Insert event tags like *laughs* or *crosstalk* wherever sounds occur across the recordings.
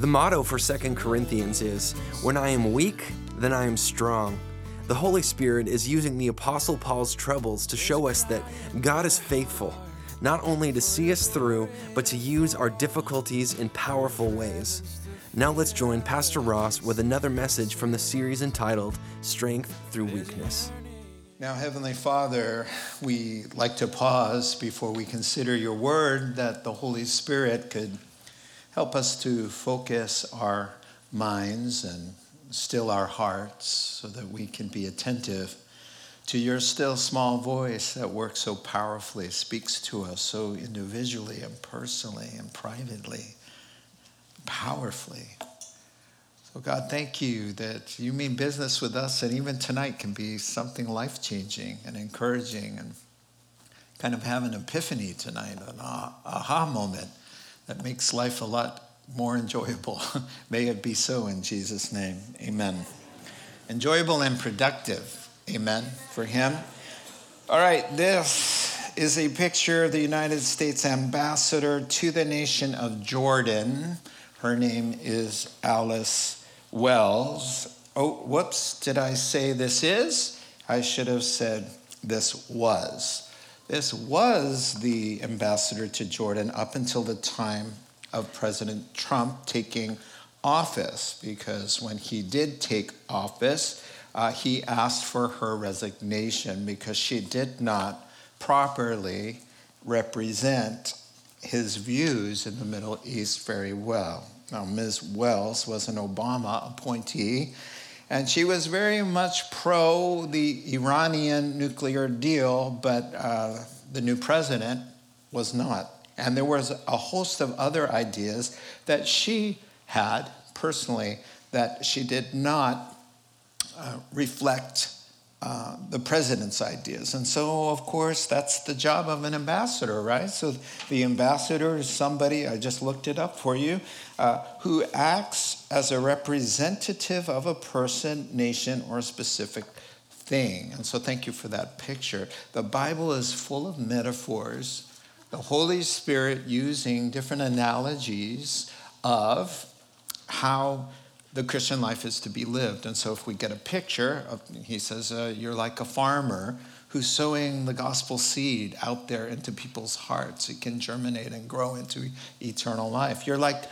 The motto for 2 Corinthians is When I am weak, then I am strong. The Holy Spirit is using the Apostle Paul's troubles to show us that God is faithful, not only to see us through, but to use our difficulties in powerful ways. Now let's join Pastor Ross with another message from the series entitled Strength Through Weakness. Now, Heavenly Father, we like to pause before we consider your word that the Holy Spirit could help us to focus our minds and still our hearts so that we can be attentive to your still small voice that works so powerfully, speaks to us so individually and personally and privately, powerfully. So, God, thank you that you mean business with us, and even tonight can be something life changing and encouraging and kind of have an epiphany tonight, an aha moment that makes life a lot more enjoyable. *laughs* May it be so in Jesus' name. Amen. Enjoyable and productive. Amen. For him. All right, this is a picture of the United States ambassador to the nation of Jordan. Her name is Alice Wells. Oh, whoops, did I say this is? I should have said this was. This was the ambassador to Jordan up until the time of President Trump taking office, because when he did take office, uh, he asked for her resignation because she did not properly represent his views in the Middle East very well. Now, Ms. Wells was an Obama appointee, and she was very much pro the Iranian nuclear deal, but uh, the new president was not. And there was a host of other ideas that she had personally that she did not uh, reflect uh, the president's ideas. And so, of course, that's the job of an ambassador, right? So, the ambassador is somebody, I just looked it up for you, uh, who acts as a representative of a person, nation, or a specific thing. And so, thank you for that picture. The Bible is full of metaphors, the Holy Spirit using different analogies of how the Christian life is to be lived. And so, if we get a picture of, he says, uh, you're like a farmer who's sowing the gospel seed out there into people's hearts. It can germinate and grow into eternal life. You're like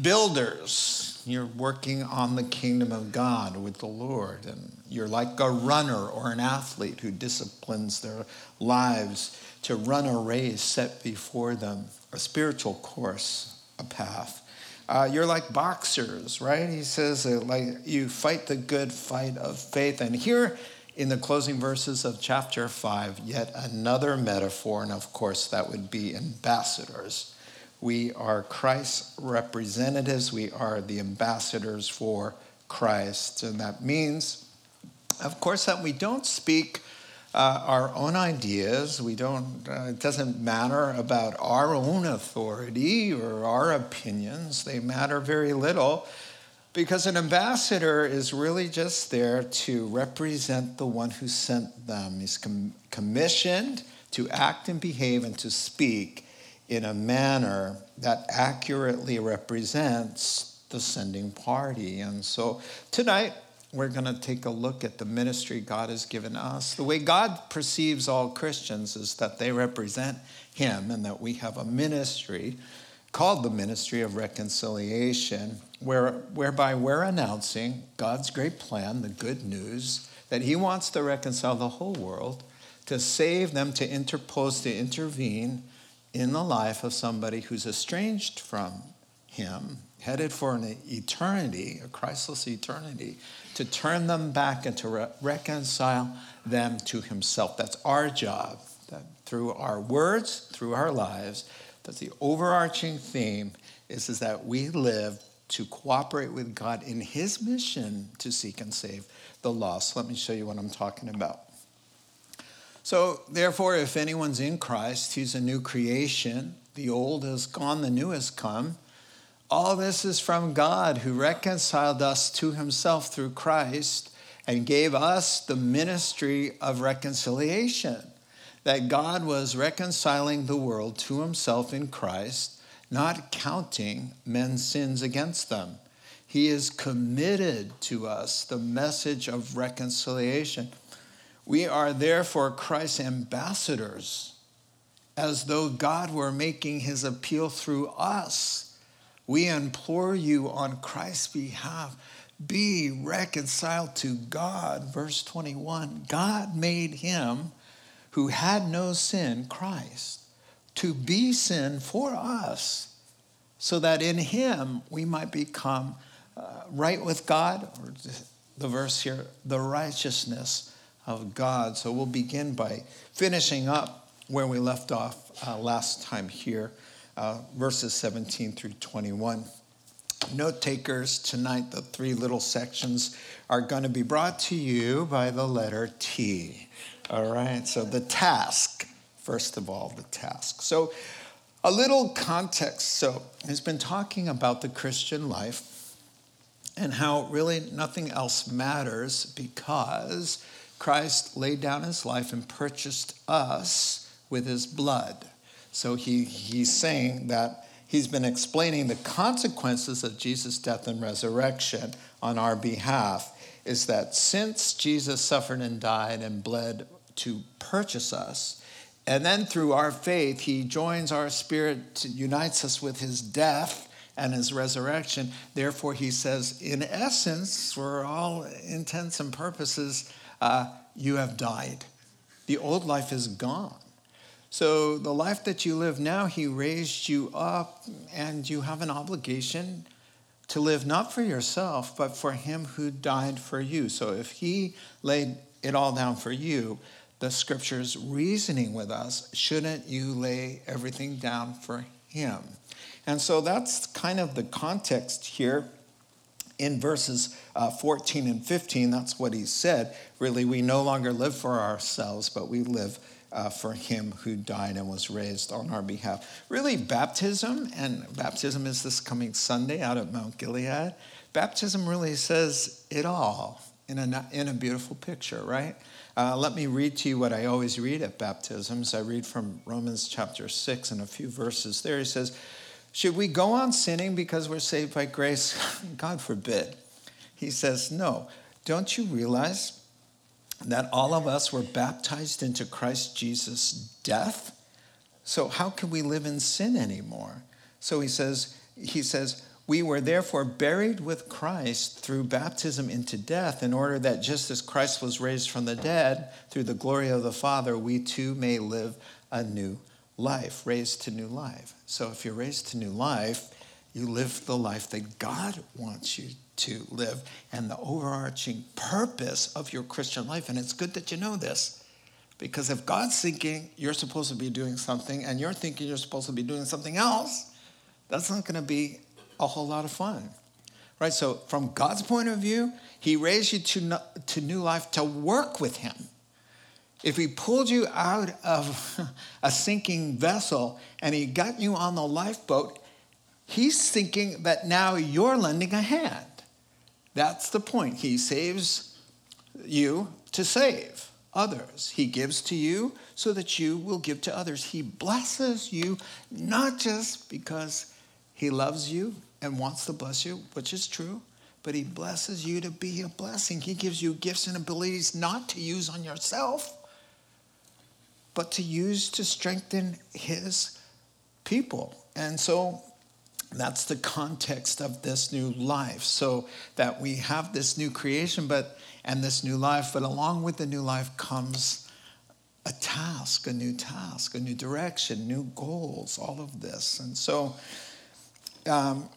builders. You're working on the kingdom of God with the Lord. And you're like a runner or an athlete who disciplines their lives to run a race set before them, a spiritual course, a path. Uh, you're like boxers, right? He says, uh, like you fight the good fight of faith. And here in the closing verses of chapter 5, yet another metaphor, and of course, that would be ambassadors. We are Christ's representatives, we are the ambassadors for Christ. And that means, of course, that we don't speak uh, our own ideas. We don't, uh, it doesn't matter about our own authority or our opinions. They matter very little because an ambassador is really just there to represent the one who sent them. He's com- commissioned to act and behave and to speak in a manner that accurately represents the sending party. And so tonight, we're going to take a look at the ministry God has given us. The way God perceives all Christians is that they represent Him and that we have a ministry called the ministry of reconciliation, where, whereby we're announcing God's great plan, the good news, that He wants to reconcile the whole world, to save them, to interpose, to intervene in the life of somebody who's estranged from Him, headed for an eternity, a Christless eternity, to turn them back and to re- reconcile them to Himself. That's our job. That through our words, through our lives, that the overarching theme is, is that we live to cooperate with God in his mission to seek and save the lost. Let me show you what I'm talking about. So, therefore, if anyone's in Christ, he's a new creation. The old has gone, the new has come. All this is from God who reconciled us to himself through Christ and gave us the ministry of reconciliation. That God was reconciling the world to himself in Christ, not counting men's sins against them. He is committed to us the message of reconciliation. We are therefore Christ's ambassadors, as though God were making his appeal through us. We implore you on Christ's behalf be reconciled to God. Verse 21 God made him who had no sin, Christ, to be sin for us, so that in him we might become uh, right with God, or the verse here, the righteousness of God. So we'll begin by finishing up where we left off uh, last time here uh, verses 17 through 21. Note takers, tonight the three little sections are going to be brought to you by the letter T. All right, so the task, first of all, the task. So, a little context. So, he's been talking about the Christian life and how really nothing else matters because Christ laid down his life and purchased us with his blood. So he, he's saying that he's been explaining the consequences of Jesus' death and resurrection on our behalf is that since Jesus suffered and died and bled to purchase us, and then through our faith, he joins our spirit, unites us with his death and his resurrection. Therefore, he says, in essence, for all intents and purposes, uh, you have died. The old life is gone. So, the life that you live now, He raised you up, and you have an obligation to live not for yourself, but for Him who died for you. So, if He laid it all down for you, the scripture's reasoning with us, shouldn't you lay everything down for Him? And so that's kind of the context here in verses uh, 14 and 15. That's what he said. Really, we no longer live for ourselves, but we live uh, for him who died and was raised on our behalf. Really, baptism, and baptism is this coming Sunday out at Mount Gilead. Baptism really says it all in a, in a beautiful picture, right? Uh, let me read to you what I always read at baptisms. I read from Romans chapter 6 and a few verses there. He says, Should we go on sinning because we're saved by grace? *laughs* God forbid. He says, No. Don't you realize that all of us were baptized into Christ Jesus' death. So how can we live in sin anymore? So he says, he says, we were therefore buried with Christ through baptism into death, in order that just as Christ was raised from the dead through the glory of the Father, we too may live a new life, raised to new life. So if you're raised to new life, you live the life that God wants you to live and the overarching purpose of your Christian life. And it's good that you know this because if God's thinking you're supposed to be doing something and you're thinking you're supposed to be doing something else, that's not going to be a whole lot of fun. Right? So, from God's point of view, He raised you to, to new life to work with Him. If He pulled you out of a sinking vessel and He got you on the lifeboat, He's thinking that now you're lending a hand. That's the point. He saves you to save others. He gives to you so that you will give to others. He blesses you not just because he loves you and wants to bless you, which is true, but he blesses you to be a blessing. He gives you gifts and abilities not to use on yourself, but to use to strengthen his people. And so that's the context of this new life. So that we have this new creation, but and this new life, but along with the new life comes a task, a new task, a new direction, new goals, all of this. And so um,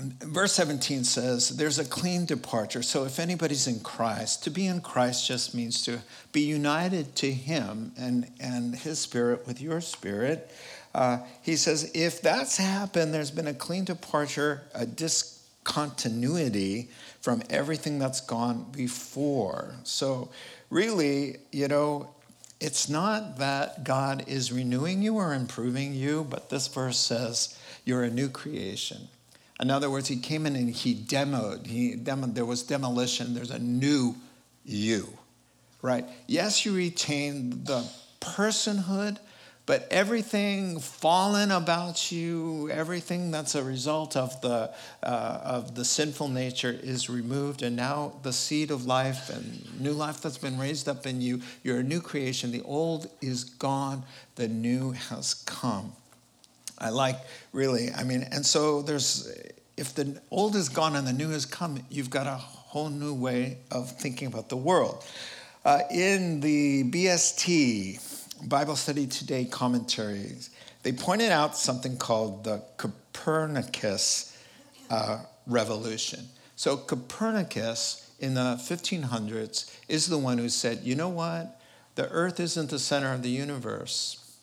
verse 17 says, There's a clean departure. So if anybody's in Christ, to be in Christ just means to be united to Him and, and His Spirit with your spirit. Uh, he says, if that's happened, there's been a clean departure, a discontinuity from everything that's gone before. So, really, you know, it's not that God is renewing you or improving you, but this verse says you're a new creation. In other words, he came in and he demoed. He. There was demolition. There's a new you, right? Yes, you retain the personhood, but everything fallen about you, everything that's a result of the, uh, of the sinful nature is removed. And now the seed of life and new life that's been raised up in you, you're a new creation. The old is gone, the new has come. I like really, I mean, and so there's, if the old is gone and the new has come, you've got a whole new way of thinking about the world. Uh, in the BST, Bible Study Today commentaries, they pointed out something called the Copernicus uh, revolution. So, Copernicus in the 1500s is the one who said, you know what? The earth isn't the center of the universe,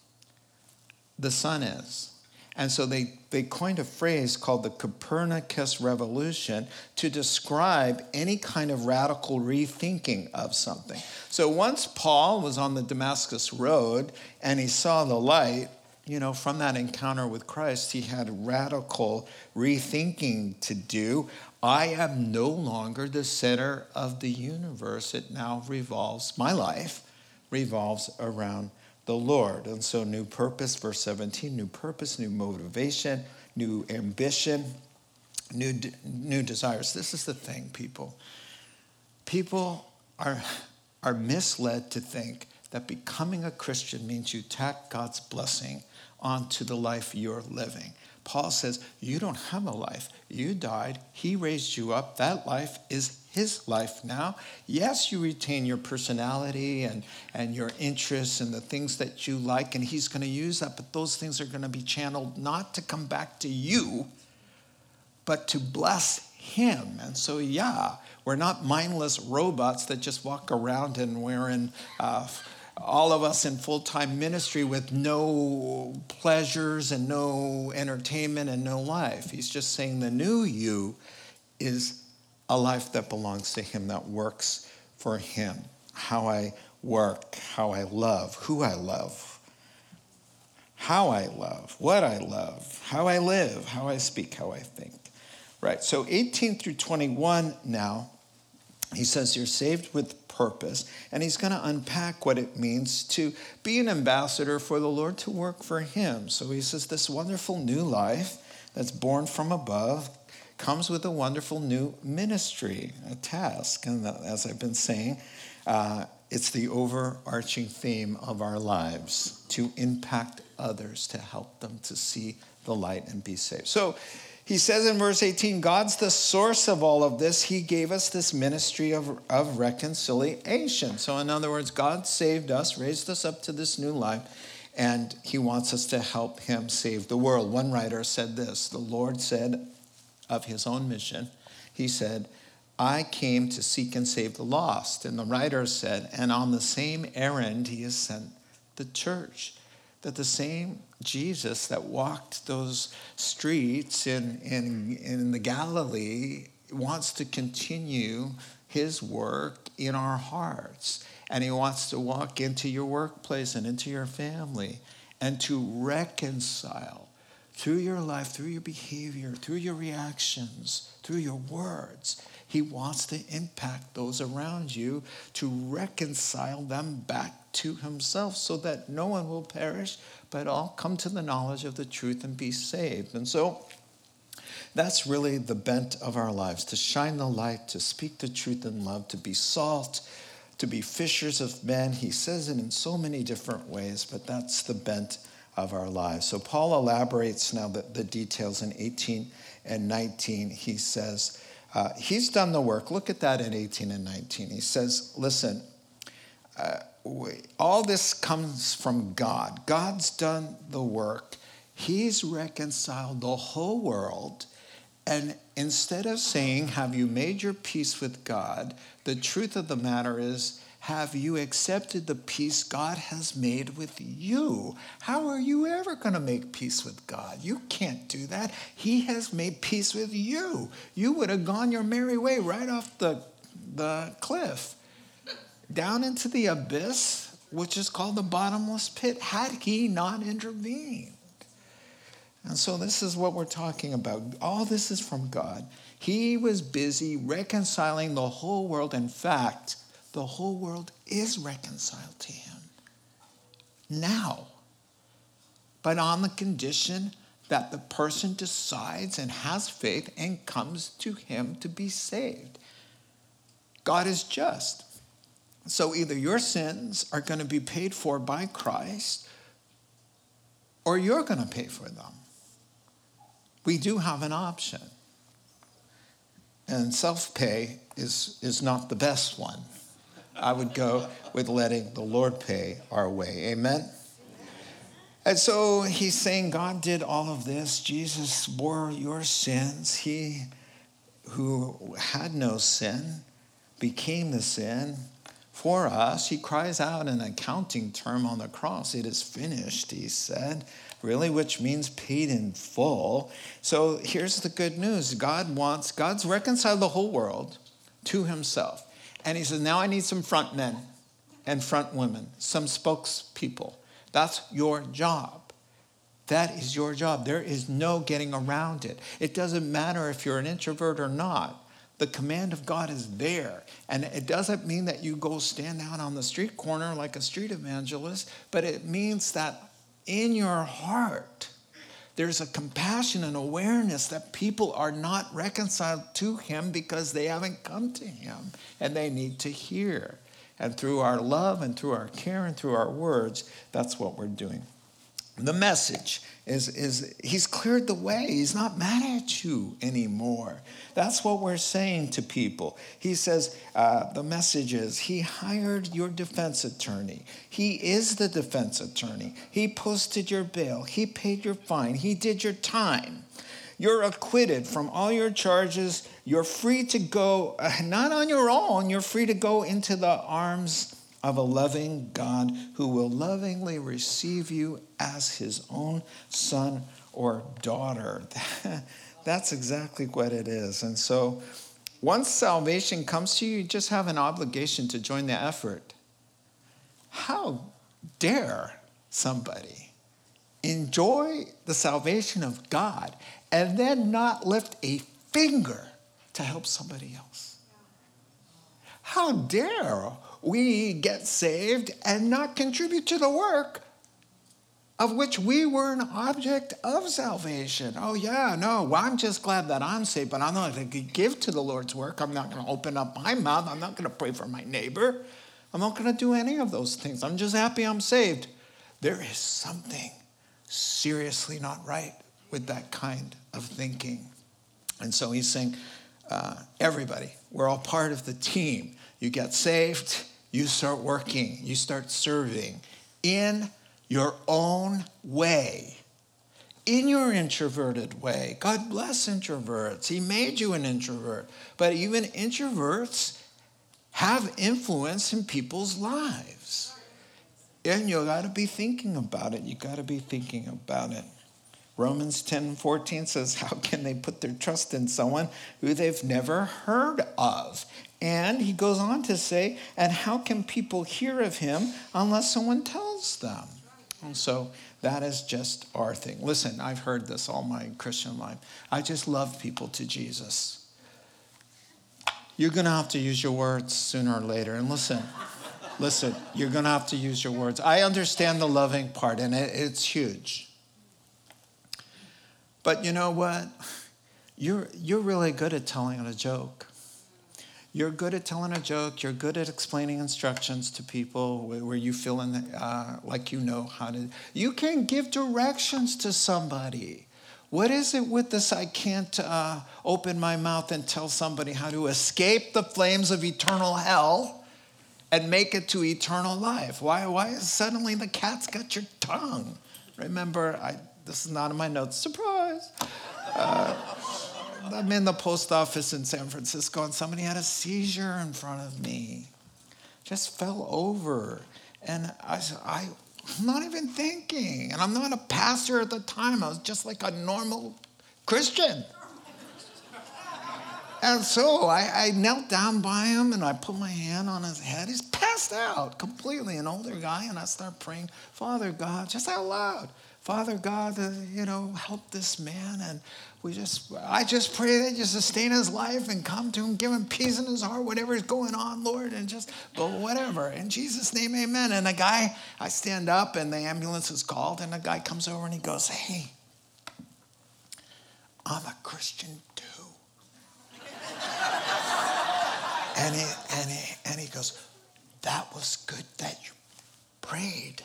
the sun is. And so they, they coined a phrase called the Copernicus Revolution to describe any kind of radical rethinking of something. So once Paul was on the Damascus Road and he saw the light, you know, from that encounter with Christ, he had radical rethinking to do. I am no longer the center of the universe. It now revolves, my life revolves around the Lord. And so, new purpose, verse 17, new purpose, new motivation, new ambition, new, new desires. This is the thing, people. People are, are misled to think that becoming a Christian means you tack God's blessing onto the life you're living. Paul says, You don't have a life. You died. He raised you up. That life is his life now. Yes, you retain your personality and, and your interests and the things that you like, and he's going to use that, but those things are going to be channeled not to come back to you, but to bless him. And so, yeah, we're not mindless robots that just walk around and we're in. Uh, all of us in full time ministry with no pleasures and no entertainment and no life. He's just saying the new you is a life that belongs to Him, that works for Him. How I work, how I love, who I love, how I love, what I love, how I live, how I speak, how I think. Right, so 18 through 21 now, he says you're saved with purpose, and he's going to unpack what it means to be an ambassador for the Lord to work for him. So he says this wonderful new life that's born from above comes with a wonderful new ministry, a task. And as I've been saying, uh, it's the overarching theme of our lives to impact others, to help them to see the light and be saved. So he says in verse 18, God's the source of all of this. He gave us this ministry of, of reconciliation. So, in other words, God saved us, raised us up to this new life, and he wants us to help him save the world. One writer said this The Lord said, of his own mission, he said, I came to seek and save the lost. And the writer said, and on the same errand he has sent the church. That the same Jesus that walked those streets in, in, in the Galilee wants to continue his work in our hearts. And he wants to walk into your workplace and into your family and to reconcile through your life, through your behavior, through your reactions, through your words. He wants to impact those around you to reconcile them back to Himself so that no one will perish, but all come to the knowledge of the truth and be saved. And so that's really the bent of our lives to shine the light, to speak the truth in love, to be salt, to be fishers of men. He says it in so many different ways, but that's the bent of our lives. So Paul elaborates now the, the details in 18 and 19. He says, uh, he's done the work. Look at that in 18 and 19. He says, listen, uh, we, all this comes from God. God's done the work. He's reconciled the whole world. And instead of saying, Have you made your peace with God? the truth of the matter is, have you accepted the peace God has made with you? How are you ever going to make peace with God? You can't do that. He has made peace with you. You would have gone your merry way right off the, the cliff down into the abyss, which is called the bottomless pit, had he not intervened. And so, this is what we're talking about. All this is from God. He was busy reconciling the whole world. In fact, the whole world is reconciled to him now, but on the condition that the person decides and has faith and comes to him to be saved. God is just. So either your sins are going to be paid for by Christ or you're going to pay for them. We do have an option. And self pay is, is not the best one. I would go with letting the Lord pay our way. Amen? And so he's saying God did all of this. Jesus bore your sins. He who had no sin became the sin for us. He cries out an accounting term on the cross. It is finished, he said really, which means paid in full. So here's the good news God wants, God's reconciled the whole world to himself. And he says, now I need some front men and front women, some spokespeople. That's your job. That is your job. There is no getting around it. It doesn't matter if you're an introvert or not. The command of God is there. And it doesn't mean that you go stand out on the street corner like a street evangelist, but it means that in your heart, there's a compassion and awareness that people are not reconciled to Him because they haven't come to Him and they need to hear. And through our love and through our care and through our words, that's what we're doing. The message is, is he's cleared the way. He's not mad at you anymore. That's what we're saying to people. He says, uh, the message is he hired your defense attorney. He is the defense attorney. He posted your bail. He paid your fine. He did your time. You're acquitted from all your charges. You're free to go, uh, not on your own, you're free to go into the arms of a loving God who will lovingly receive you as his own son or daughter. *laughs* That's exactly what it is. And so, once salvation comes to you, you just have an obligation to join the effort. How dare somebody enjoy the salvation of God and then not lift a finger to help somebody else? How dare we get saved and not contribute to the work of which we were an object of salvation. Oh, yeah, no, well, I'm just glad that I'm saved, but I'm not going to give to the Lord's work. I'm not going to open up my mouth. I'm not going to pray for my neighbor. I'm not going to do any of those things. I'm just happy I'm saved. There is something seriously not right with that kind of thinking. And so he's saying, uh, everybody, we're all part of the team. You get saved, you start working, you start serving in your own way, in your introverted way. God bless introverts. He made you an introvert. But even introverts have influence in people's lives. And you got to be thinking about it. You got to be thinking about it. Romans 10 14 says, How can they put their trust in someone who they've never heard of? And he goes on to say, And how can people hear of him unless someone tells them? And so that is just our thing. Listen, I've heard this all my Christian life. I just love people to Jesus. You're going to have to use your words sooner or later. And listen, listen, you're going to have to use your words. I understand the loving part, and it, it's huge. But you know what? You're, you're really good at telling a joke. You're good at telling a joke. You're good at explaining instructions to people where you feel in the, uh, like you know how to. You can give directions to somebody. What is it with this? I can't uh, open my mouth and tell somebody how to escape the flames of eternal hell and make it to eternal life. Why? Why is suddenly the cat's got your tongue? Remember, I, this is not in my notes. Surprise. Uh, I'm in the post office in San Francisco and somebody had a seizure in front of me. just fell over. And I said, I'm not even thinking. And I'm not a pastor at the time. I was just like a normal Christian. And so I, I, knelt down by him and I put my hand on his head. He's passed out completely, an older guy. And I start praying, Father God, just out loud. Father God, uh, you know, help this man. And we just, I just pray that you sustain his life and come to him, give him peace in his heart, whatever is going on, Lord, and just, but whatever. In Jesus' name, amen. And the guy, I stand up and the ambulance is called, and the guy comes over and he goes, Hey, I'm a Christian too. *laughs* and, he, and, he, and he goes, That was good that you prayed.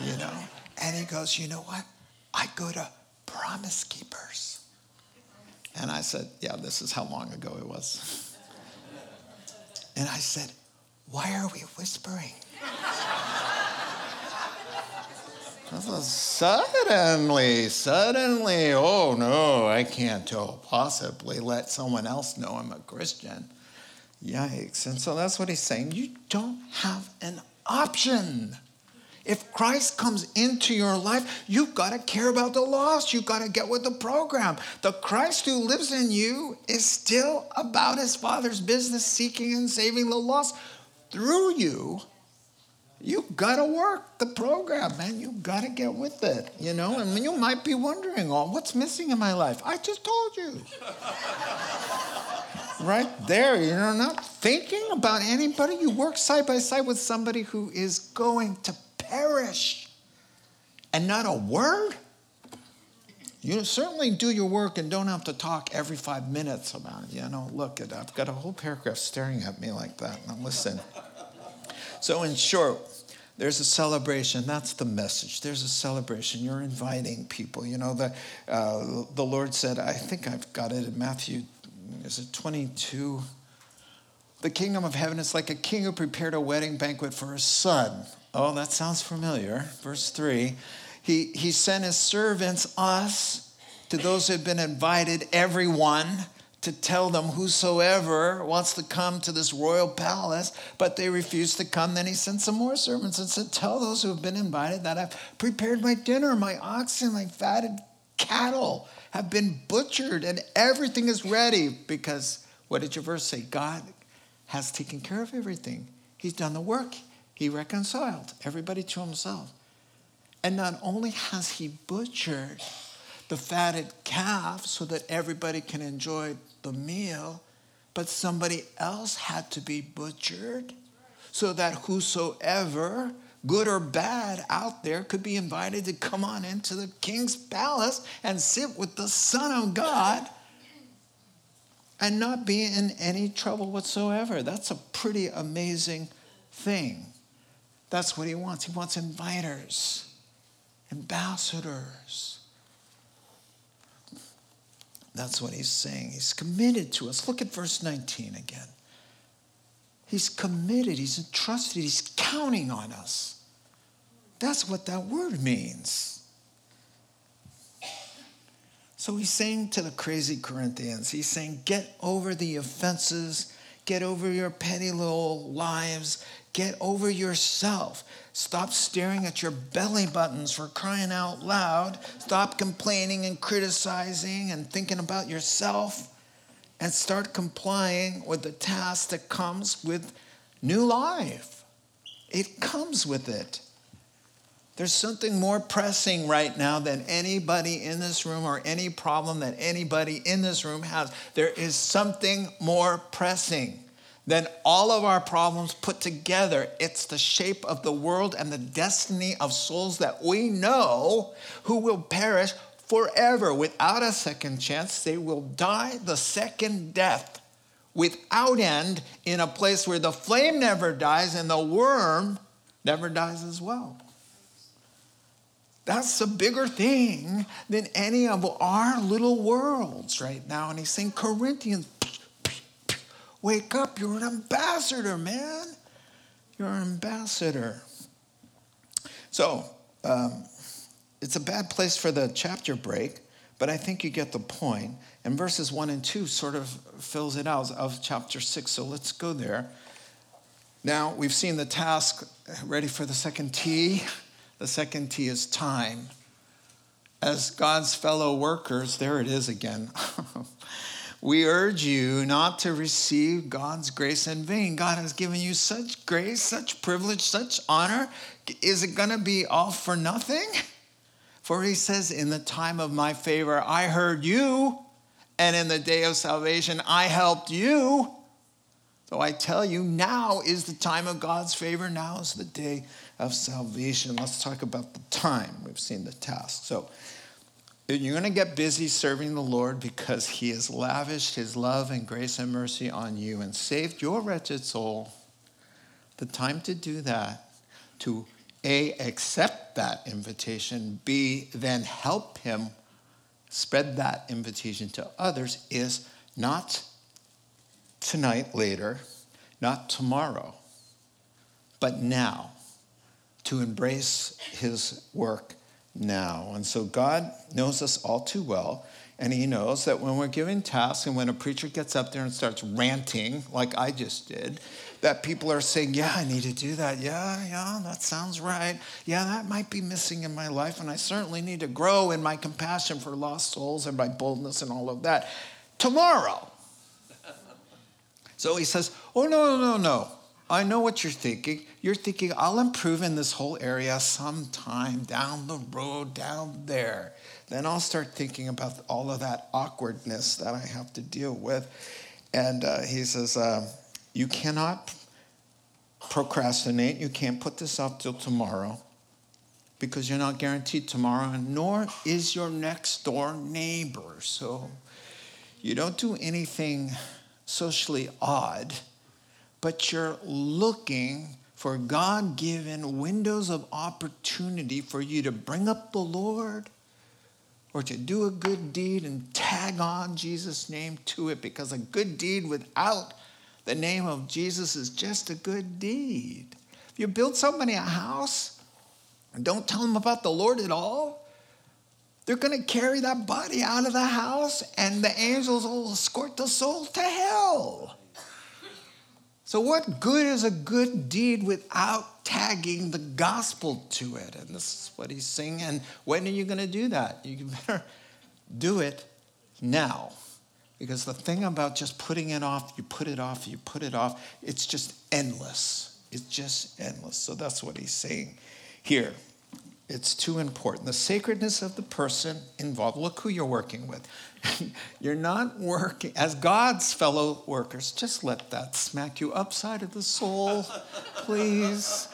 You know? And he goes, You know what? I go to Promise Keepers. And I said, Yeah, this is how long ago it was. And I said, Why are we whispering? suddenly, suddenly, oh no, I can't possibly let someone else know I'm a Christian. Yikes. And so that's what he's saying. You don't have an option. If Christ comes into your life, you've got to care about the lost. You've got to get with the program. The Christ who lives in you is still about his Father's business, seeking and saving the lost through you. You've got to work the program, man. You've got to get with it, you know? And you might be wondering, oh, what's missing in my life? I just told you. *laughs* right there, you're not thinking about anybody. You work side by side with somebody who is going to perish. And not a word? You certainly do your work and don't have to talk every five minutes about it. You know, look, at I've got a whole paragraph staring at me like that. Now listen. So, in short, there's a celebration. That's the message. There's a celebration. You're inviting people. You know, the, uh, the Lord said, I think I've got it in Matthew, is it 22? The kingdom of heaven is like a king who prepared a wedding banquet for his son. Oh, that sounds familiar. Verse 3 He, he sent his servants, us, to those who had been invited, everyone, to tell them whosoever wants to come to this royal palace, but they refused to come. Then he sent some more servants and said, Tell those who have been invited that I've prepared my dinner, my oxen, my fatted cattle have been butchered, and everything is ready. Because what did your verse say? God has taken care of everything, He's done the work. He reconciled everybody to himself. And not only has he butchered the fatted calf so that everybody can enjoy the meal, but somebody else had to be butchered so that whosoever, good or bad, out there could be invited to come on into the king's palace and sit with the Son of God and not be in any trouble whatsoever. That's a pretty amazing thing. That's what he wants. He wants inviters, ambassadors. That's what he's saying. He's committed to us. Look at verse 19 again. He's committed, he's entrusted, he's counting on us. That's what that word means. So he's saying to the crazy Corinthians, he's saying, get over the offenses, get over your petty little lives, Get over yourself. Stop staring at your belly buttons for crying out loud. Stop complaining and criticizing and thinking about yourself and start complying with the task that comes with new life. It comes with it. There's something more pressing right now than anybody in this room or any problem that anybody in this room has. There is something more pressing than all of our problems put together. It's the shape of the world and the destiny of souls that we know who will perish forever without a second chance. They will die the second death without end in a place where the flame never dies and the worm never dies as well. That's a bigger thing than any of our little worlds right now. And he's saying, Corinthians, Wake up, you're an ambassador, man. You're an ambassador. So, um, it's a bad place for the chapter break, but I think you get the point. And verses 1 and 2 sort of fills it out of chapter 6. So let's go there. Now, we've seen the task. Ready for the second T? The second T is time. As God's fellow workers, there it is again. *laughs* we urge you not to receive God's grace in vain. God has given you such grace, such privilege, such honor. Is it going to be all for nothing? *laughs* For he says, In the time of my favor, I heard you, and in the day of salvation, I helped you. So I tell you, now is the time of God's favor. Now is the day of salvation. Let's talk about the time. We've seen the task. So you're going to get busy serving the Lord because He has lavished His love and grace and mercy on you and saved your wretched soul. The time to do that, to A, accept that invitation, B, then help Him spread that invitation to others, is not tonight, later, not tomorrow, but now, to embrace his work now. And so God knows us all too well. And he knows that when we're giving tasks and when a preacher gets up there and starts ranting, like I just did, that people are saying, Yeah, I need to do that. Yeah, yeah, that sounds right. Yeah, that might be missing in my life. And I certainly need to grow in my compassion for lost souls and my boldness and all of that. Tomorrow, so he says, Oh, no, no, no. I know what you're thinking. You're thinking, I'll improve in this whole area sometime down the road, down there. Then I'll start thinking about all of that awkwardness that I have to deal with. And uh, he says, uh, You cannot procrastinate. You can't put this off till tomorrow because you're not guaranteed tomorrow, nor is your next door neighbor. So you don't do anything socially odd, but you're looking for God given windows of opportunity for you to bring up the Lord or to do a good deed and tag on Jesus' name to it because a good deed without the name of Jesus is just a good deed. If you build somebody a house and don't tell them about the Lord at all, they're going to carry that body out of the house, and the angels will escort the soul to hell. So, what good is a good deed without tagging the gospel to it? And this is what he's saying. And when are you going to do that? *laughs* You better do it now. Because the thing about just putting it off, you put it off, you put it off, it's just endless. It's just endless. So, that's what he's saying here. It's too important. The sacredness of the person involved. Look who you're working with. *laughs* you're not working as God's fellow workers. Just let that smack you upside of the soul, *laughs* please.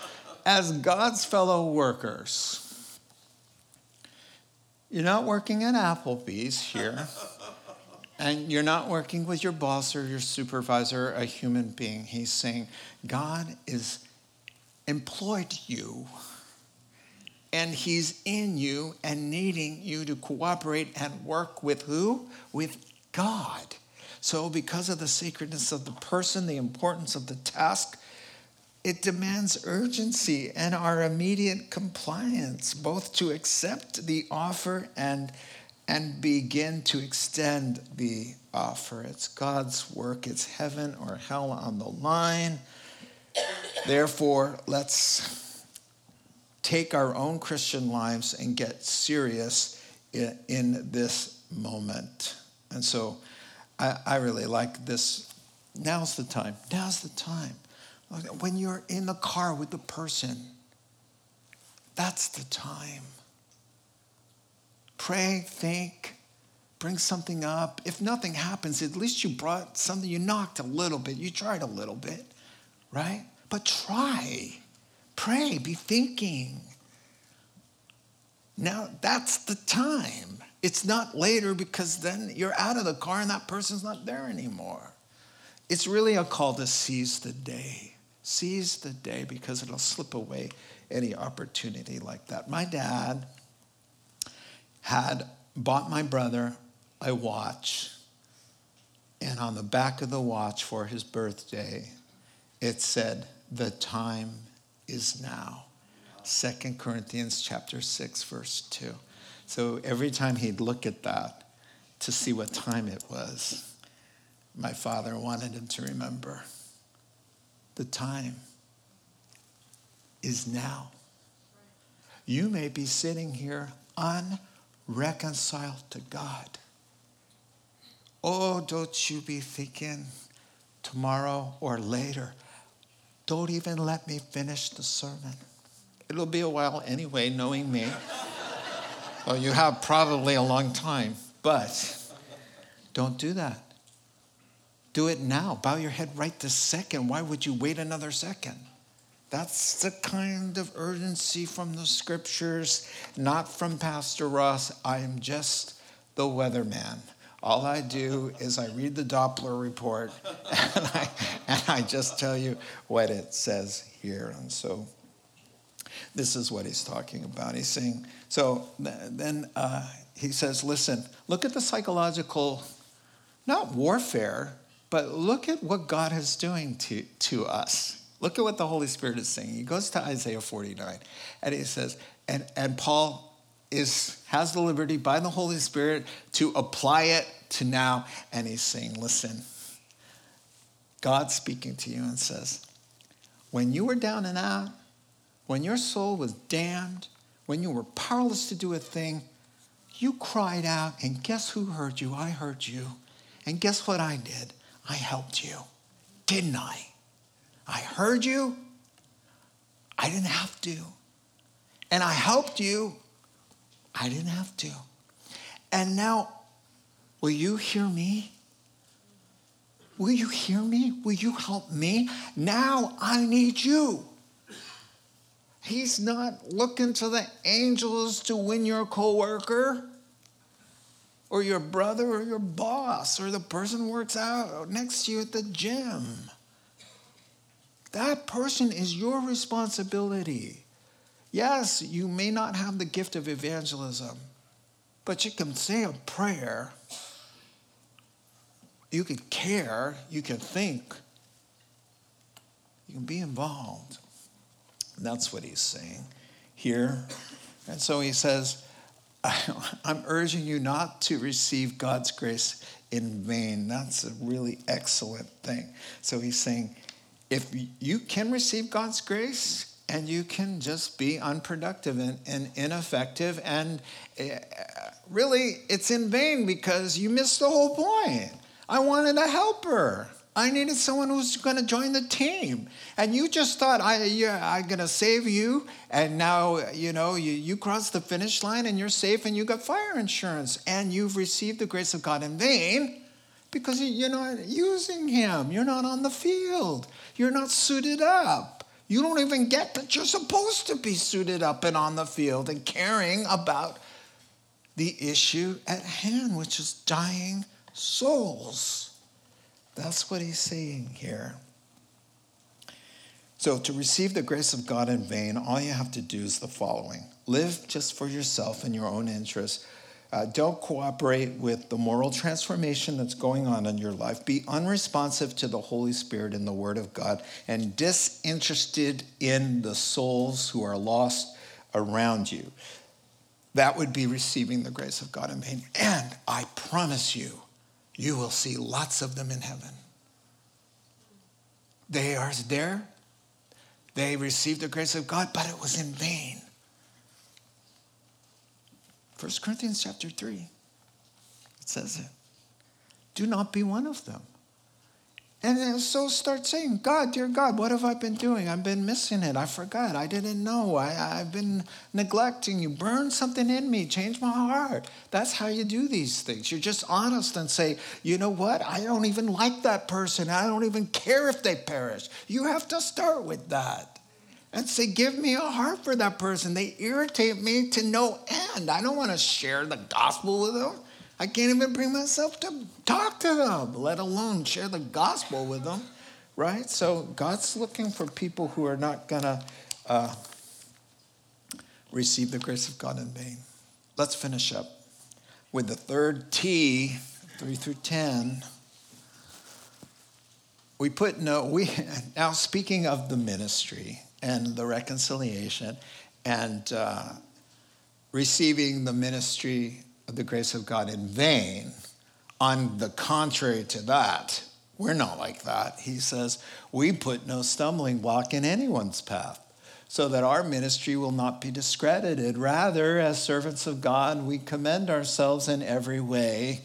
As God's fellow workers. You're not working at Applebee's here. And you're not working with your boss or your supervisor, a human being. He's saying, God is employed you and he's in you and needing you to cooperate and work with who? With God. So, because of the sacredness of the person, the importance of the task, it demands urgency and our immediate compliance, both to accept the offer and, and begin to extend the offer. It's God's work, it's heaven or hell on the line. Therefore, let's take our own Christian lives and get serious in, in this moment. And so I, I really like this. Now's the time. Now's the time. When you're in the car with the person, that's the time. Pray, think, bring something up. If nothing happens, at least you brought something, you knocked a little bit, you tried a little bit, right? But try. Pray, be thinking. Now that's the time. It's not later because then you're out of the car and that person's not there anymore. It's really a call to seize the day. Seize the day because it'll slip away any opportunity like that. My dad had bought my brother a watch, and on the back of the watch for his birthday, it said, The time is now. 2 Corinthians chapter 6 verse 2. So every time he'd look at that to see what time it was, my father wanted him to remember the time is now. You may be sitting here unreconciled to God. Oh, don't you be thinking tomorrow or later. Don't even let me finish the sermon. It'll be a while anyway, knowing me. well, you have probably a long time, but don't do that. Do it now. Bow your head right this second. Why would you wait another second? That's the kind of urgency from the scriptures, not from Pastor Ross. I am just the weatherman. All I do is I read the Doppler report *laughs* and I, and I just tell you what it says here. And so this is what he's talking about. He's saying, so then uh, he says, listen, look at the psychological, not warfare, but look at what God is doing to, to us. Look at what the Holy Spirit is saying. He goes to Isaiah 49 and he says, and, and Paul is has the liberty by the Holy Spirit to apply it to now. And he's saying, listen, God's speaking to you and says, when you were down and out, when your soul was damned, when you were powerless to do a thing, you cried out, and guess who heard you? I heard you. And guess what I did? I helped you. Didn't I? I heard you. I didn't have to. And I helped you I didn't have to. And now, will you hear me? Will you hear me? Will you help me? Now I need you. He's not looking to the angels to win your coworker or your brother or your boss or the person works out next to you at the gym. That person is your responsibility. Yes, you may not have the gift of evangelism, but you can say a prayer. You can care. You can think. You can be involved. And that's what he's saying here. And so he says, *laughs* I'm urging you not to receive God's grace in vain. That's a really excellent thing. So he's saying, if you can receive God's grace, and you can just be unproductive and, and ineffective. And uh, really, it's in vain because you missed the whole point. I wanted a helper. I needed someone who's going to join the team. And you just thought, I, yeah, I'm going to save you. And now, you know, you, you cross the finish line and you're safe and you got fire insurance. And you've received the grace of God in vain because you're not using Him. You're not on the field. You're not suited up. You don't even get that you're supposed to be suited up and on the field and caring about the issue at hand, which is dying souls. That's what he's saying here. So, to receive the grace of God in vain, all you have to do is the following live just for yourself and your own interests uh, don't cooperate with the moral transformation that's going on in your life. Be unresponsive to the Holy Spirit and the Word of God and disinterested in the souls who are lost around you. That would be receiving the grace of God in vain. And I promise you, you will see lots of them in heaven. They are there. They received the grace of God, but it was in vain. 1 Corinthians chapter 3. It says it. Do not be one of them. And so start saying, God, dear God, what have I been doing? I've been missing it. I forgot. I didn't know. I, have been neglecting you. Burn something in me. Change my heart. That's how you do these things. You're just honest and say, you know what? I don't even like that person. I don't even care if they perish. You have to start with that and say, Give me a heart for that person. They irritate me to no end. I don't want to share the gospel with them. I can't even bring myself to talk to them, let alone share the gospel with them, right? So God's looking for people who are not going to uh, receive the grace of God in vain. Let's finish up with the third T, 3 through 10 we put no we *laughs* now speaking of the ministry and the reconciliation and uh, receiving the ministry of the grace of God in vain. On the contrary to that, we're not like that. He says, We put no stumbling block in anyone's path. so that our ministry will not be discredited. Rather, as servants of God, we commend ourselves in every way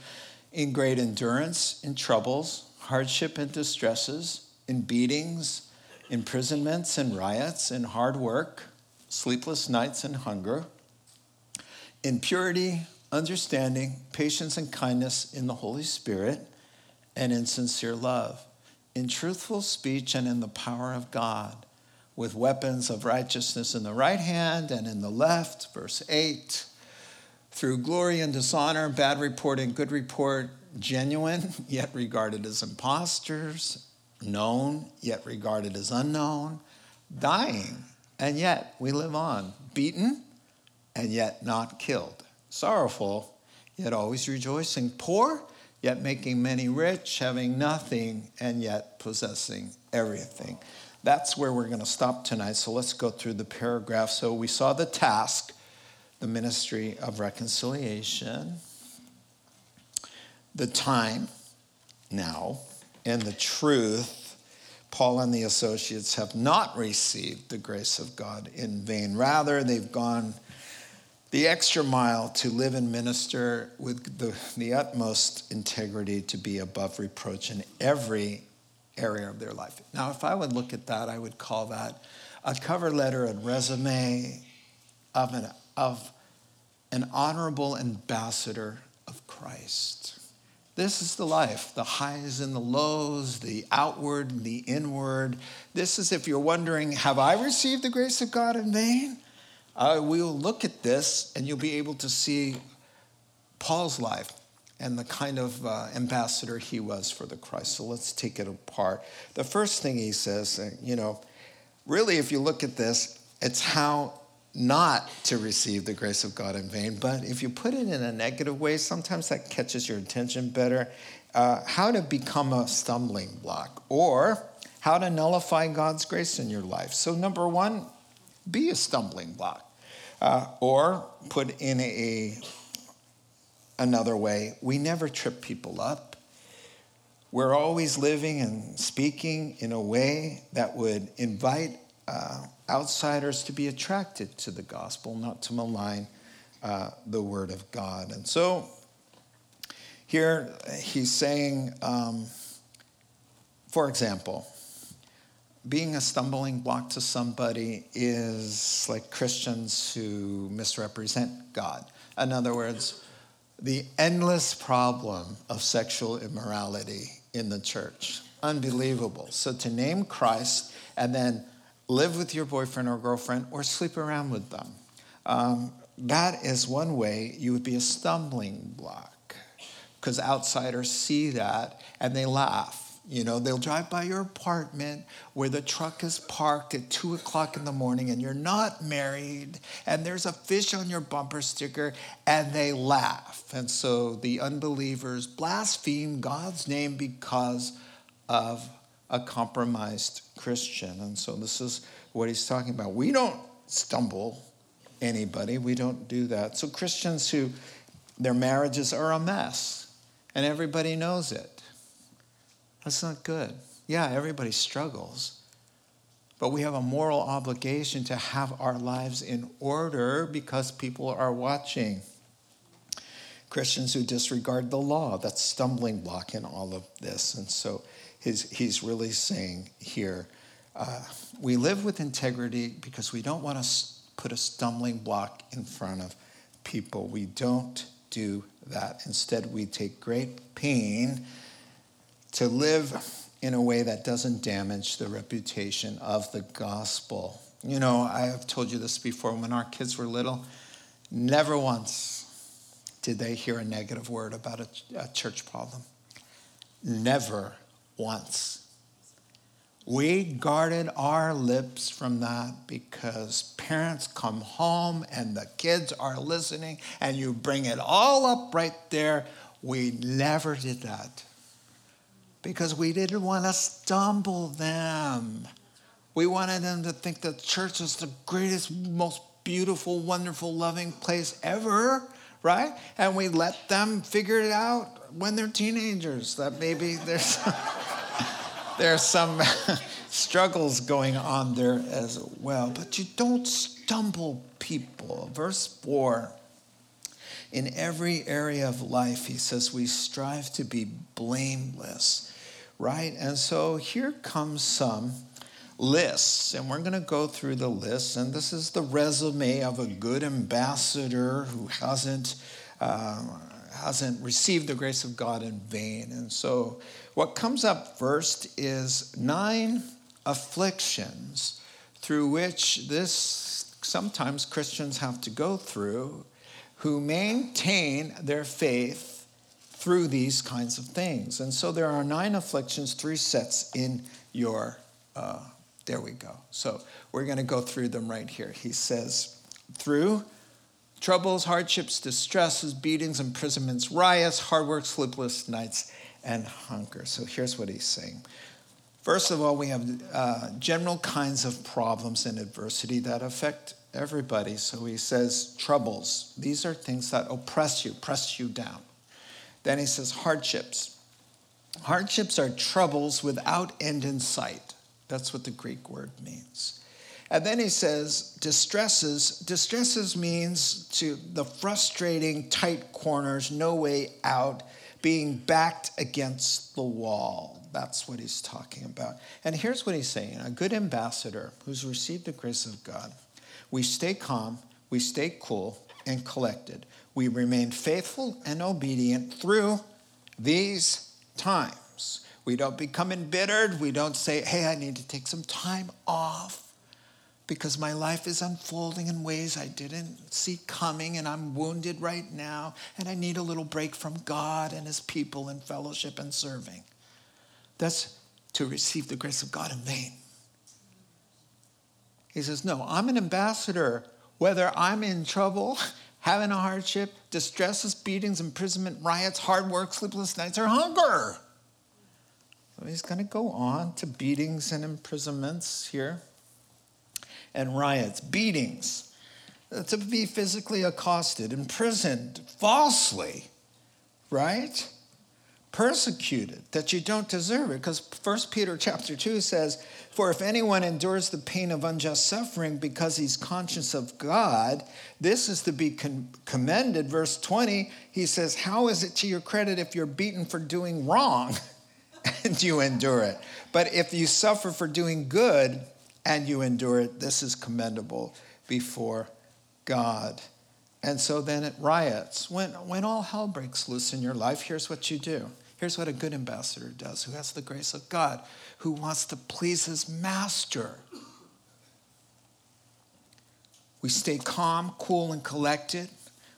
in great endurance, in troubles, hardship and distresses, in beatings, imprisonments and riots, in hard work, sleepless nights and hunger, in purity, understanding, patience, and kindness in the Holy Spirit, and in sincere love, in truthful speech and in the power of God, with weapons of righteousness in the right hand and in the left, verse 8, through glory and dishonor, bad report and good report, genuine, *laughs* yet regarded as impostors, known, yet regarded as unknown, dying, and yet we live on, beaten, and yet not killed, sorrowful, yet always rejoicing, poor, yet making many rich, having nothing, and yet possessing everything. That's where we're going to stop tonight. So let's go through the paragraph. So we saw the task, the ministry of reconciliation, the time now, and the truth. Paul and the associates have not received the grace of God in vain. Rather, they've gone the extra mile to live and minister with the, the utmost integrity to be above reproach in every area of their life. Now, if I would look at that, I would call that a cover letter and resume of an, of an honorable ambassador of Christ. This is the life, the highs and the lows, the outward and the inward. This is if you're wondering, have I received the grace of God in vain? Uh, we'll look at this and you'll be able to see Paul's life and the kind of uh, ambassador he was for the Christ. So let's take it apart. The first thing he says, uh, you know, really, if you look at this, it's how not to receive the grace of God in vain. But if you put it in a negative way, sometimes that catches your attention better. Uh, how to become a stumbling block or how to nullify God's grace in your life. So, number one, be a stumbling block. Uh, or put in a, another way, we never trip people up. We're always living and speaking in a way that would invite uh, outsiders to be attracted to the gospel, not to malign uh, the word of God. And so here he's saying, um, for example, being a stumbling block to somebody is like Christians who misrepresent God. In other words, the endless problem of sexual immorality in the church. Unbelievable. So to name Christ and then live with your boyfriend or girlfriend or sleep around with them, um, that is one way you would be a stumbling block because outsiders see that and they laugh you know, they'll drive by your apartment where the truck is parked at two o'clock in the morning and you're not married and there's a fish on your bumper sticker and they laugh. And so the unbelievers blaspheme God's name because of a compromised Christian. And so this is what he's talking about. We don't stumble anybody, we don't do that. So Christians who their marriages are a mess and everybody knows it that's not good. Yeah, everybody struggles. But we have a moral obligation to have our lives in order because people are watching. Christians who disregard the law, that's stumbling block in all of this. And so he's, he's really saying here, uh, we live with integrity because we don't want to put a stumbling block in front of people. We don't do that. Instead, we take great pain to live in a way that doesn't damage the reputation of the gospel. You know, I have told you this before when our kids were little, never once did they hear a negative word about a, a church problem. Never once. We guarded our lips from that because parents come home and the kids are listening and you bring it all up right there. We never did that because we didn't want to stumble them. We wanted them to think that church is the greatest, most beautiful, wonderful, loving place ever, right? And we let them figure it out when they're teenagers that maybe there's. *laughs* *laughs* there's some *laughs* struggles going on there as well. But you don't stumble, people. Verse 4 In every area of life, he says, we strive to be blameless, right? And so here comes some lists, and we're going to go through the lists. And this is the resume of a good ambassador who hasn't. Uh, hasn't received the grace of God in vain. And so, what comes up first is nine afflictions through which this sometimes Christians have to go through who maintain their faith through these kinds of things. And so there are nine afflictions, three sets in your, uh, there we go. So we're going to go through them right here. He says, through troubles, hardships, distresses, beatings, imprisonments, riots, hard work, sleepless nights, and hunger. So here's what he's saying. First of all, we have uh, general kinds of problems and adversity that affect everybody. So he says, troubles. These are things that oppress you, press you down. Then he says, hardships. Hardships are troubles without end in sight. That's what the Greek word means. And then he says, distresses. Distresses means to the frustrating, tight corners, no way out, being backed against the wall. That's what he's talking about. And here's what he's saying a good ambassador who's received the grace of God, we stay calm, we stay cool and collected. We remain faithful and obedient through these times. We don't become embittered. We don't say, hey, I need to take some time off because my life is unfolding in ways I didn't see coming, and I'm wounded right now, and I need a little break from God and His people and fellowship and serving. That's to receive the grace of God in vain. He says, No, I'm an ambassador. Whether I'm in trouble, *laughs* having a hardship, distresses, beatings, imprisonment, riots, hard work, sleepless nights, or hunger. So he's going to go on to beatings and imprisonments here and riots, beatings, uh, to be physically accosted, imprisoned falsely, right? persecuted that you don't deserve it. Because 1 peter chapter 2 says for if anyone endures the pain of unjust suffering because he's conscious of god this is to be commended. Verse 20 he says how is it to your credit if you're beaten for doing wrong *laughs* and you endure it? But if you suffer for doing good and you endure it this is commendable before god and so then it riots when, when all hell breaks loose in your life here's what you do Here's what a good ambassador does who has the grace of God, who wants to please his master. We stay calm, cool, and collected.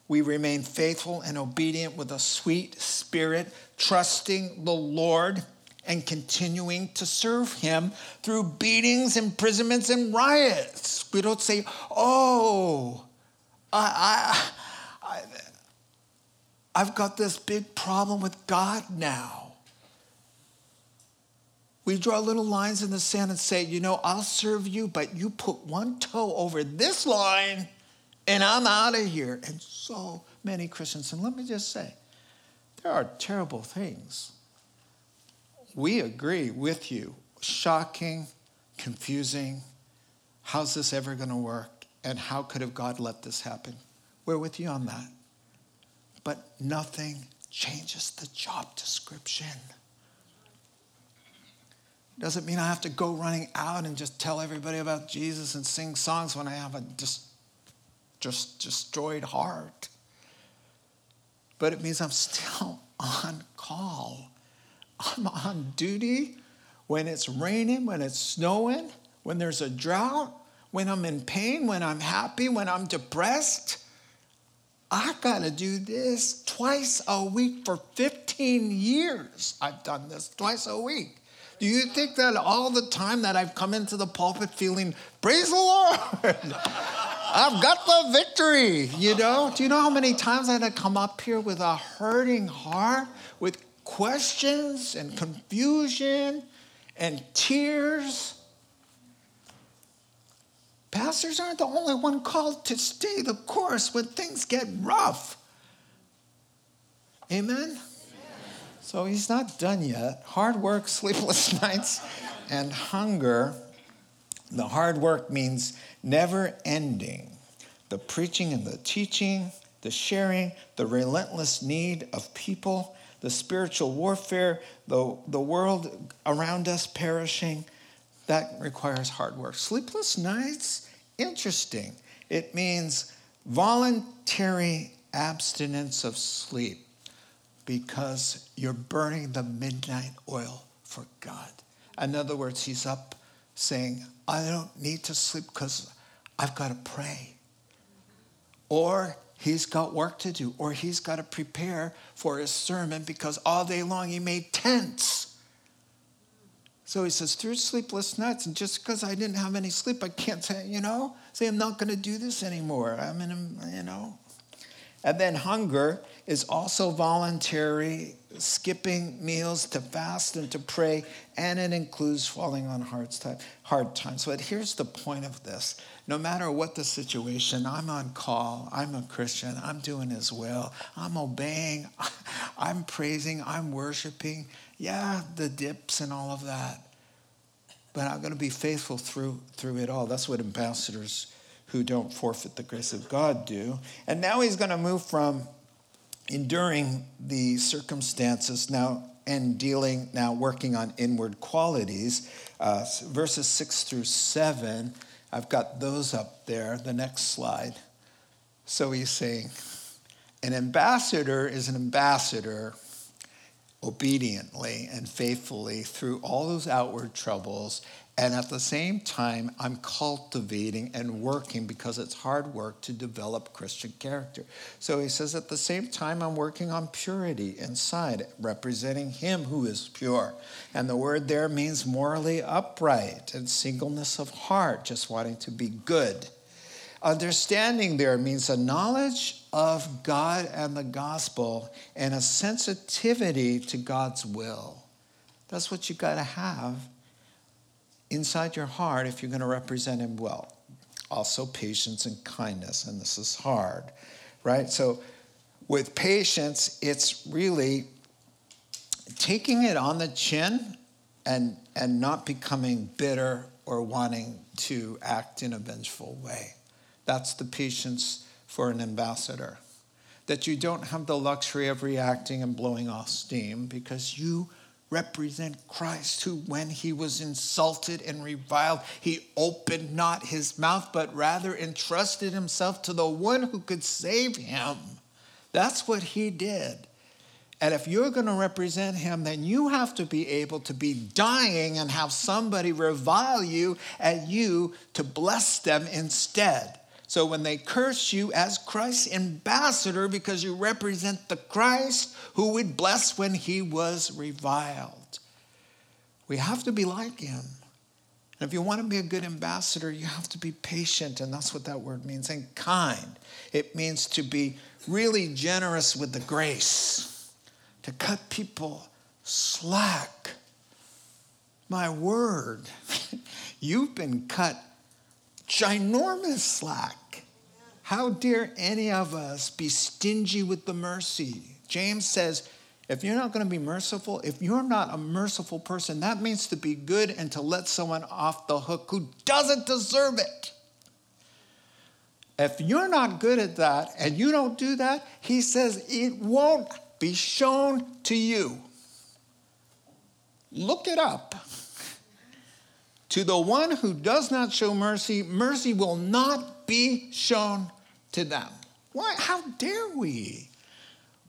We remain faithful and obedient with a sweet spirit, trusting the Lord and continuing to serve him through beatings, imprisonments, and riots. We don't say, oh, I, I, I I've got this big problem with God now. We draw little lines in the sand and say, you know, I'll serve you, but you put one toe over this line and I'm out of here. And so many Christians, and let me just say, there are terrible things. We agree with you. Shocking, confusing. How's this ever going to work? And how could have God let this happen? We're with you on that but nothing changes the job description. Doesn't mean I have to go running out and just tell everybody about Jesus and sing songs when I have a just, just destroyed heart. But it means I'm *laughs* still on call. I'm on duty when it's raining, when it's snowing, when there's a drought, when I'm in pain, when I'm happy, when I'm depressed. I got to do this twice a week for 15 years. I've done this twice a week. Do you think that all the time that I've come into the pulpit feeling, praise the Lord, *laughs* I've got the victory, you know? Do you know how many times I had to come up here with a hurting heart, with questions and confusion and tears? Pastors aren't the only one called to stay the course when things get rough. Amen? So he's not done yet. Hard work, *laughs* sleepless nights, and hunger. The hard work means never ending. The preaching and the teaching, the sharing, the relentless need of people, the spiritual warfare, the, the world around us perishing, that requires hard work. Sleepless nights, interesting. It means voluntary abstinence of sleep because you're burning the midnight oil for God. In other words, he's up saying, I don't need to sleep because I've got to pray. Or he's got work to do, or he's got to prepare for his sermon because all day long he made tents. So he says, through sleepless nights, and just because I didn't have any sleep, I can't say, you know, say I'm not going to do this anymore. I'm in, you know. And then hunger is also voluntary, skipping meals to fast and to pray, and it includes falling on hard, time, hard times. But here's the point of this no matter what the situation, I'm on call, I'm a Christian, I'm doing His will, I'm obeying, *laughs* I'm praising, I'm worshiping. Yeah, the dips and all of that. But I'm going to be faithful through, through it all. That's what ambassadors who don't forfeit the grace of God do. And now he's going to move from enduring the circumstances now and dealing now working on inward qualities uh, verses 6 through 7 i've got those up there the next slide. So he's saying an ambassador is an ambassador obediently and faithfully through all those outward troubles and at the same time, I'm cultivating and working because it's hard work to develop Christian character. So he says, at the same time, I'm working on purity inside, representing him who is pure. And the word there means morally upright and singleness of heart, just wanting to be good. Understanding there means a knowledge of God and the gospel and a sensitivity to God's will. That's what you got to have inside your heart if you're going to represent him well. Also, patience and kindness, and this is hard, right? So, with patience, it's really taking it on the chin and, and not becoming bitter or wanting to act in a vengeful way. That's the patience for an ambassador. That you don't have the luxury of reacting and blowing off steam because you represent Christ, who, when he was insulted and reviled, he opened not his mouth, but rather entrusted himself to the one who could save him. That's what he did. And if you're going to represent him, then you have to be able to be dying and have somebody revile you and you to bless them instead. So when they curse you as Christ's ambassador because you represent the Christ who would bless when he was reviled, we have to be like him. And if you want to be a good ambassador, you have to be patient, and that's what that word means, and kind. It means to be really generous with the grace, to cut people slack. My word, *laughs* you've been cut ginormous slack. How dare any of us be stingy with the mercy? James says, if you're not going to be merciful, if you're not a merciful person, that means to be good and to let someone off the hook who doesn't deserve it. If you're not good at that and you don't do that, he says it won't be shown to you. Look it up. To the one who does not show mercy, mercy will not be shown to them. Why? How dare we?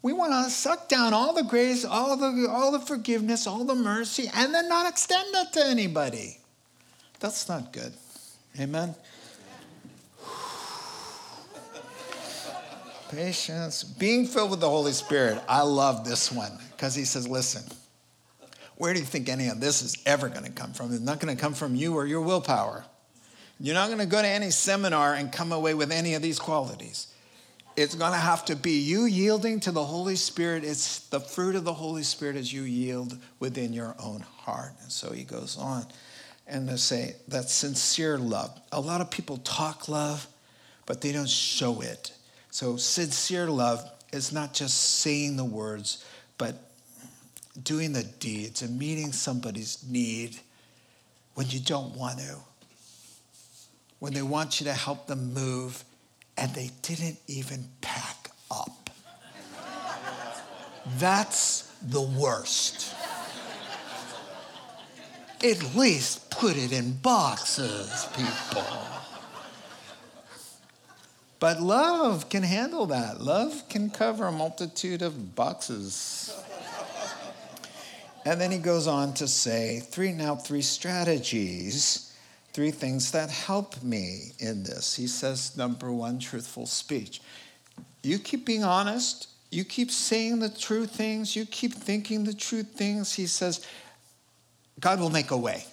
We want to suck down all the grace, all the, all the forgiveness, all the mercy, and then not extend that to anybody. That's not good. Amen? Patience. Being filled with the Holy Spirit. I love this one because he says, listen, where do you think any of this is ever going to come from? It's not going to come from you or your willpower. You're not going to go to any seminar and come away with any of these qualities. It's going to have to be you yielding to the Holy Spirit. It's the fruit of the Holy Spirit as you yield within your own heart. And so he goes on and to say that sincere love. A lot of people talk love, but they don't show it. So sincere love is not just saying the words, but doing the deeds and meeting somebody's need when you don't want to, when they want you to help them move and they didn't even pack up. That's the worst. At least put it in boxes, people. But love can handle that. Love can cover a multitude of boxes. And then he goes on to say, three now three strategies, three things that help me in this. He says, number one, truthful speech. You keep being honest, you keep saying the true things, you keep thinking the true things. He says, God will make a way.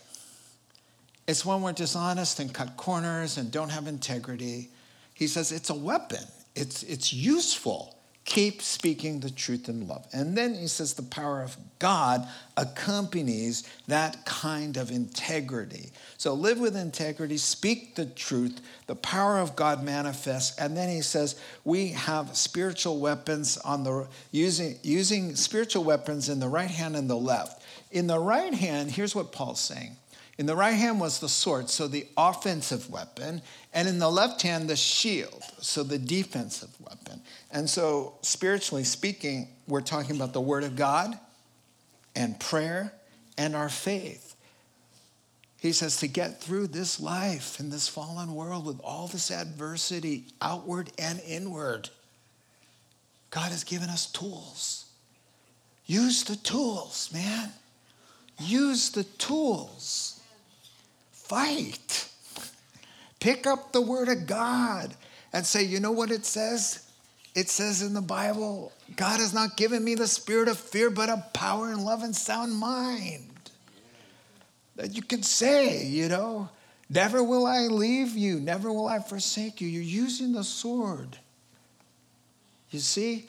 It's when we're dishonest and cut corners and don't have integrity. He says it's a weapon, it's, it's useful. Keep speaking the truth in love. And then he says the power of God accompanies that kind of integrity. So live with integrity, speak the truth, the power of God manifests. And then he says we have spiritual weapons on the using using spiritual weapons in the right hand and the left. In the right hand, here's what Paul's saying. In the right hand was the sword, so the offensive weapon, and in the left hand, the shield, so the defensive weapon. And so, spiritually speaking, we're talking about the Word of God and prayer and our faith. He says to get through this life in this fallen world with all this adversity, outward and inward, God has given us tools. Use the tools, man. Use the tools fight. Pick up the Word of God and say, you know what it says? It says in the Bible, God has not given me the spirit of fear, but of power and love and sound mind. That you can say, you know, never will I leave you, never will I forsake you. You're using the sword. You see,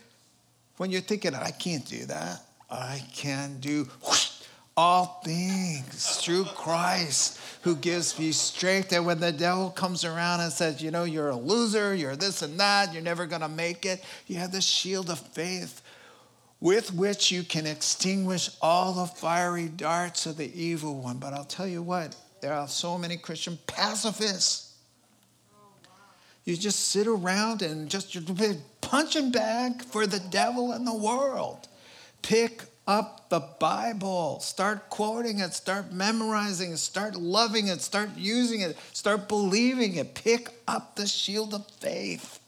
when you're thinking, I can't do that, I can do whoosh, all things through Christ who gives me strength. And when the devil comes around and says, you know, you're a loser, you're this and that, you're never going to make it, you have the shield of faith with which you can extinguish all the fiery darts of the evil one. But I'll tell you what, there are so many Christian pacifists. You just sit around and just punching bag for the devil and the world. Pick up the Bible. Start quoting it, start memorizing it, start loving it, start using it, start believing it. Pick up the shield of faith.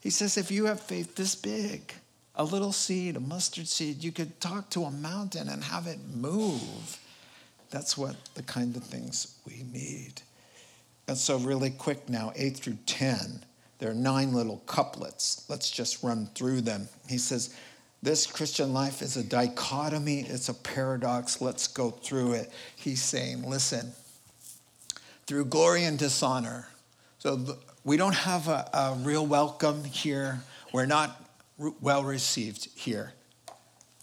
He says, if you have faith this big, a little seed, a mustard seed, you could talk to a mountain and have it move. That's what the kind of things we need. And so, really quick now, 8 through 10, there are nine little couplets. Let's just run through them. He says, this Christian life is a dichotomy, it's a paradox. Let's go through it. He's saying, listen, through glory and dishonor. So we don't have a, a real welcome here. We're not well received here,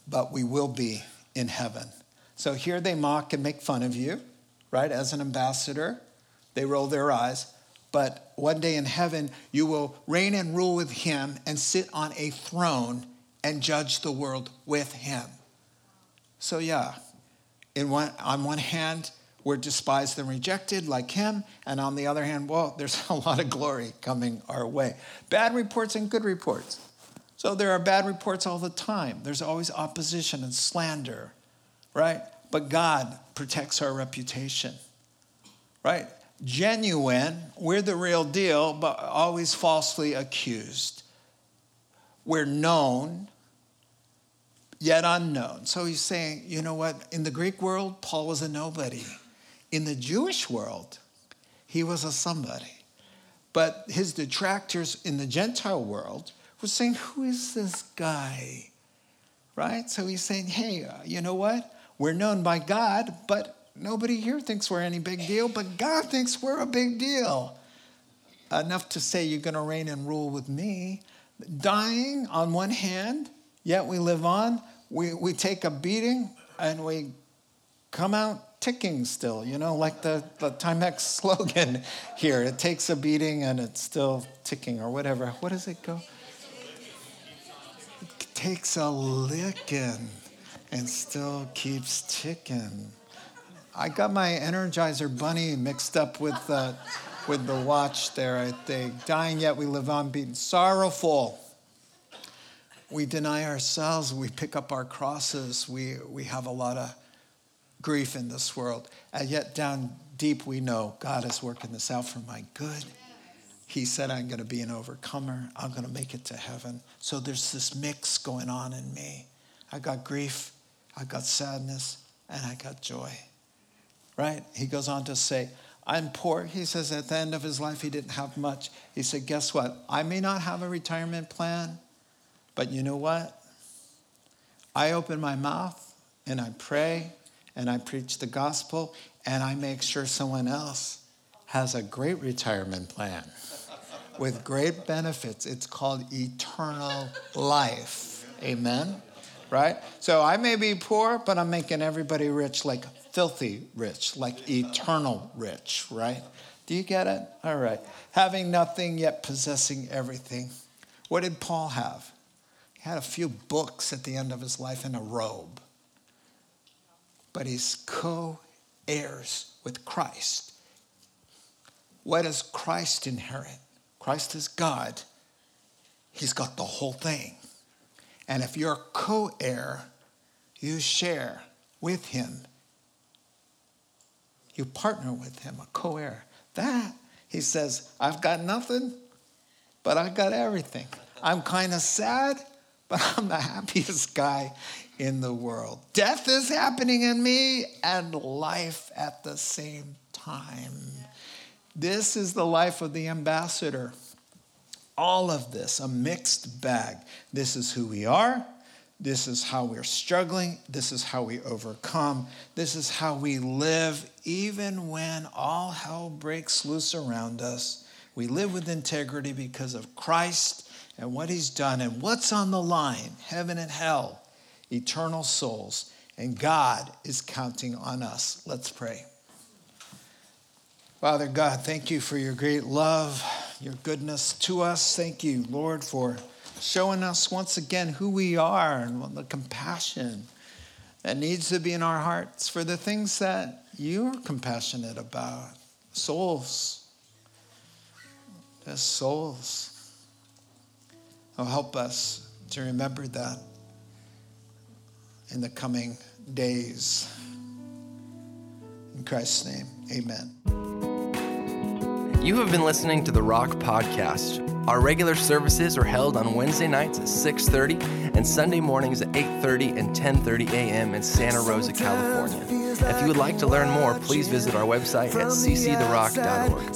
but we will be in heaven. So here they mock and make fun of you, right? As an ambassador, they roll their eyes. But one day in heaven, you will reign and rule with him and sit on a throne and judge the world with him. So, yeah, in one, on one hand, we're despised and rejected like him, and on the other hand, well, *laughs* there's a lot of glory coming our way. Bad reports and good reports. So, there are bad reports all the time. There's always opposition and slander, right? But God protects our reputation, right? Genuine, we're the real deal, but always falsely accused. We're known, yet unknown. So he's saying, you know what? In the Greek world, Paul was a nobody. In the Jewish world, he was a somebody. But his detractors in the Gentile world were saying, who is this guy? Right? So he's saying, hey, uh, you know what? We're known by God, but nobody here thinks we're any big deal, but God thinks we're a big deal. Enough to say you're going to reign and rule with me. Dying on one hand, yet we live on we, we take a beating and we come out ticking still, you know, like the, the Timex *laughs* slogan here. It takes a beating and it's still ticking or whatever. What does it go? It takes a licking and still keeps ticking. I got my Energizer Bunny mixed up with the, with the watch there, I think. Dying yet we live on, beaten. Sorrowful. We deny ourselves, we pick up our crosses, we, we have a lot of grief in this world. And yet, down deep, we know God is working this out for my good. He said, I'm going to be an overcomer. I'm going to make it to heaven. So there's this mix going on in me. I got grief, I got sadness, and I got joy. Right? He goes on to say, I'm poor. He says at the end of his life, he didn't have much. He said, Guess what? I may not have a retirement plan, but you know what? I open my mouth and I pray and I preach the gospel and I make sure someone else has a great retirement plan with great benefits. It's called eternal life. Amen? Right? So I may be poor, but I'm making everybody rich, like filthy rich, like eternal rich, right? Do you get it? All right. Having nothing yet possessing everything. What did Paul have? Had a few books at the end of his life and a robe. But he's co heirs with Christ. What does Christ inherit? Christ is God. He's got the whole thing. And if you're co heir, you share with him. You partner with him, a co heir. That, he says, I've got nothing, but I've got everything. I'm kind of sad, but I'm the happiest guy in the world. Death is happening in me and life at the same time. This is the life of the ambassador. All of this, a mixed bag. This is who we are. This is how we're struggling. This is how we overcome. This is how we live, even when all hell breaks loose around us. We live with integrity because of Christ and what he's done and what's on the line heaven and hell, eternal souls. And God is counting on us. Let's pray. Father God, thank you for your great love, your goodness to us. Thank you, Lord, for showing us once again who we are and the compassion that needs to be in our hearts for the things that you're compassionate about souls. As souls. Oh, help us to remember that in the coming days. In Christ's name, amen. You have been listening to the Rock Podcast. Our regular services are held on Wednesday nights at 6:30 and Sunday mornings at 8:30 and 10:30 a.m. in Santa Rosa, California. If you would like to learn more, please visit our website at cctherock.org.